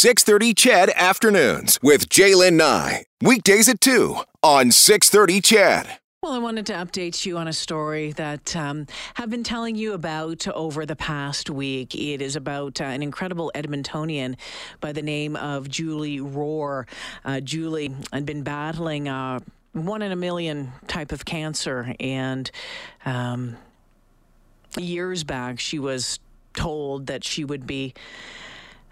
630 CHED Afternoons with Jaylen Nye. Weekdays at 2 on 630 CHED. Well, I wanted to update you on a story that um, have been telling you about over the past week. It is about uh, an incredible Edmontonian by the name of Julie Rohr. Uh, Julie had been battling a one in a million type of cancer, and um, years back she was told that she would be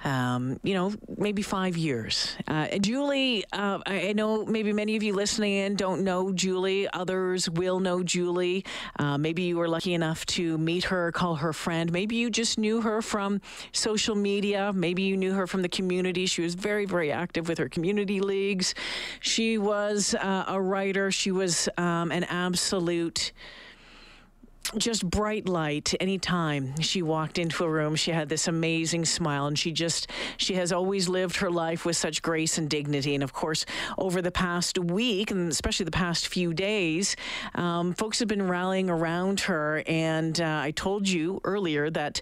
um, you know, maybe five years. Uh, Julie, uh, I know maybe many of you listening in don't know Julie. Others will know Julie. Uh, maybe you were lucky enough to meet her, call her friend. Maybe you just knew her from social media. Maybe you knew her from the community. She was very, very active with her community leagues. She was uh, a writer. She was um, an absolute just bright light anytime she walked into a room she had this amazing smile and she just she has always lived her life with such grace and dignity and of course over the past week and especially the past few days um, folks have been rallying around her and uh, i told you earlier that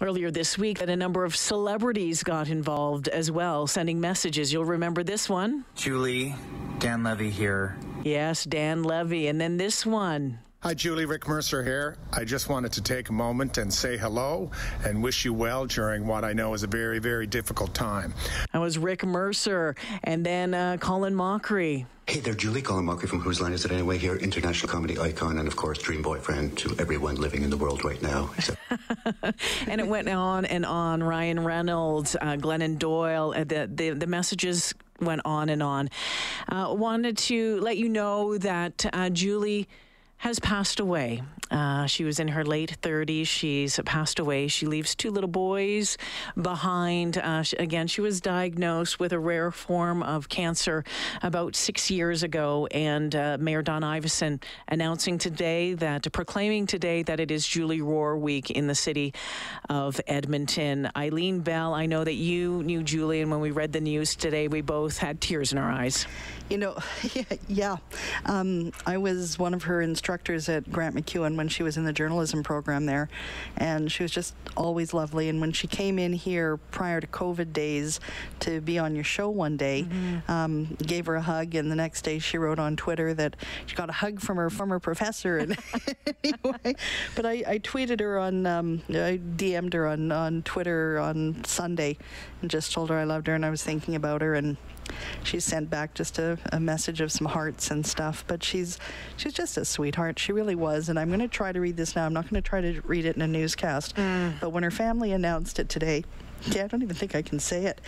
earlier this week that a number of celebrities got involved as well, sending messages. You'll remember this one. Julie, Dan Levy here. Yes, Dan Levy. And then this one. Hi, Julie. Rick Mercer here. I just wanted to take a moment and say hello and wish you well during what I know is a very, very difficult time. That was Rick Mercer and then uh, Colin Mochrie. Hey there, Julie. Colin Mochrie from Whose Line Is It Anyway here, international comedy icon, and of course, dream boyfriend to everyone living in the world right now. So. and it went on and on. Ryan Reynolds, uh, Glennon Doyle, uh, the, the, the messages went on and on. Uh, wanted to let you know that uh, Julie has passed away. Uh, she was in her late 30s. She's passed away. She leaves two little boys behind. Uh, she, again, she was diagnosed with a rare form of cancer about six years ago. And uh, Mayor Don Iveson announcing today that, proclaiming today that it is Julie Rohr Week in the city of Edmonton. Eileen Bell, I know that you knew Julie, and when we read the news today, we both had tears in our eyes. You know, yeah. Um, I was one of her instructors at Grant MacEwan when she was in the journalism program there, and she was just always lovely. And when she came in here prior to COVID days to be on your show one day, mm-hmm. um, gave her a hug, and the next day she wrote on Twitter that she got a hug from her former professor. And anyway, but I, I, tweeted her on, um, I DM'd her on, on Twitter on Sunday, and just told her I loved her and I was thinking about her and she sent back just a, a, message of some hearts and stuff. But she's she's just a sweetheart. She really was. And I'm going to try to read this now. I'm not going to try to read it in a newscast. Mm. But when her family announced it today, yeah, I don't even think I can say it.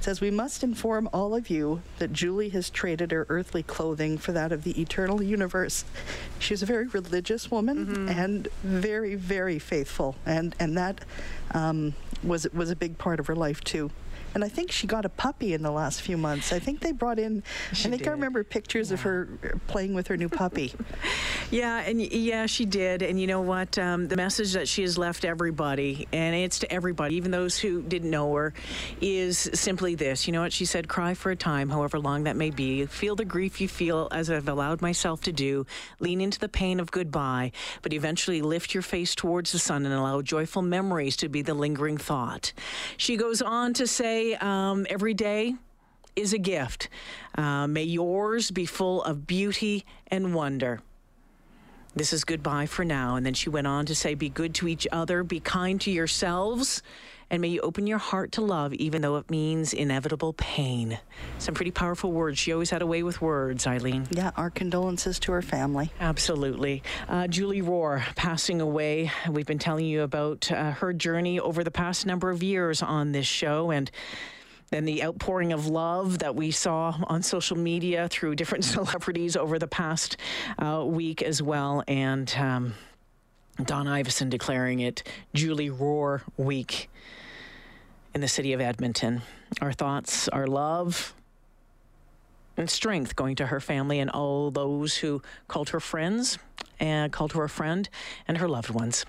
Says, We must inform all of you that Julie has traded her earthly clothing for that of the eternal universe. She's a very religious woman mm-hmm. and very, very faithful. And, and that um, was, was a big part of her life, too and I think she got a puppy in the last few months. I think they brought in. She I think did. I remember pictures yeah. of her playing with her new puppy. yeah, and yeah, she did. And you know what? Um, the message that she has left everybody, and it's to everybody, even those who didn't know her, is simply this. You know what? She said, "Cry for a time, however long that may be. Feel the grief you feel, as I've allowed myself to do. Lean into the pain of goodbye, but eventually lift your face towards the sun and allow joyful memories to be the lingering thought." She goes on to say um, every day is a gift. Uh, may yours be full of beauty and wonder. This is goodbye for now. And then she went on to say, Be good to each other, be kind to yourselves, and may you open your heart to love, even though it means inevitable pain. Some pretty powerful words. She always had a way with words, Eileen. Yeah, our condolences to her family. Absolutely. Uh, Julie Rohr passing away. We've been telling you about uh, her journey over the past number of years on this show, and and the outpouring of love that we saw on social media through different celebrities over the past uh, week as well. And um, Don Iveson declaring it Julie Rohr Week in the city of Edmonton. Our thoughts, our love, and strength going to her family and all those who called her friends and called her a friend and her loved ones.